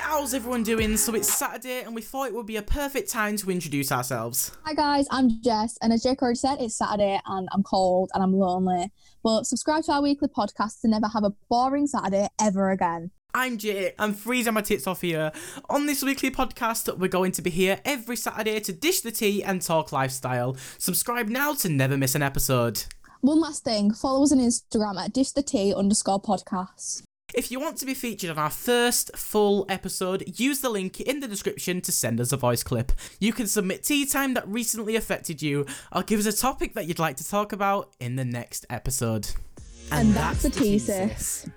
How's everyone doing? So it's Saturday and we thought it would be a perfect time to introduce ourselves. Hi guys, I'm Jess, and as Jake already said, it's Saturday and I'm cold and I'm lonely. But subscribe to our weekly podcast to never have a boring Saturday ever again. I'm Jake. I'm freezing my tits off here. On this weekly podcast, we're going to be here every Saturday to dish the tea and talk lifestyle. Subscribe now to never miss an episode. One last thing, follow us on Instagram at dish the tea underscore podcast. If you want to be featured on our first full episode, use the link in the description to send us a voice clip. You can submit tea time that recently affected you, or give us a topic that you'd like to talk about in the next episode. And, that's, the thesis. sis.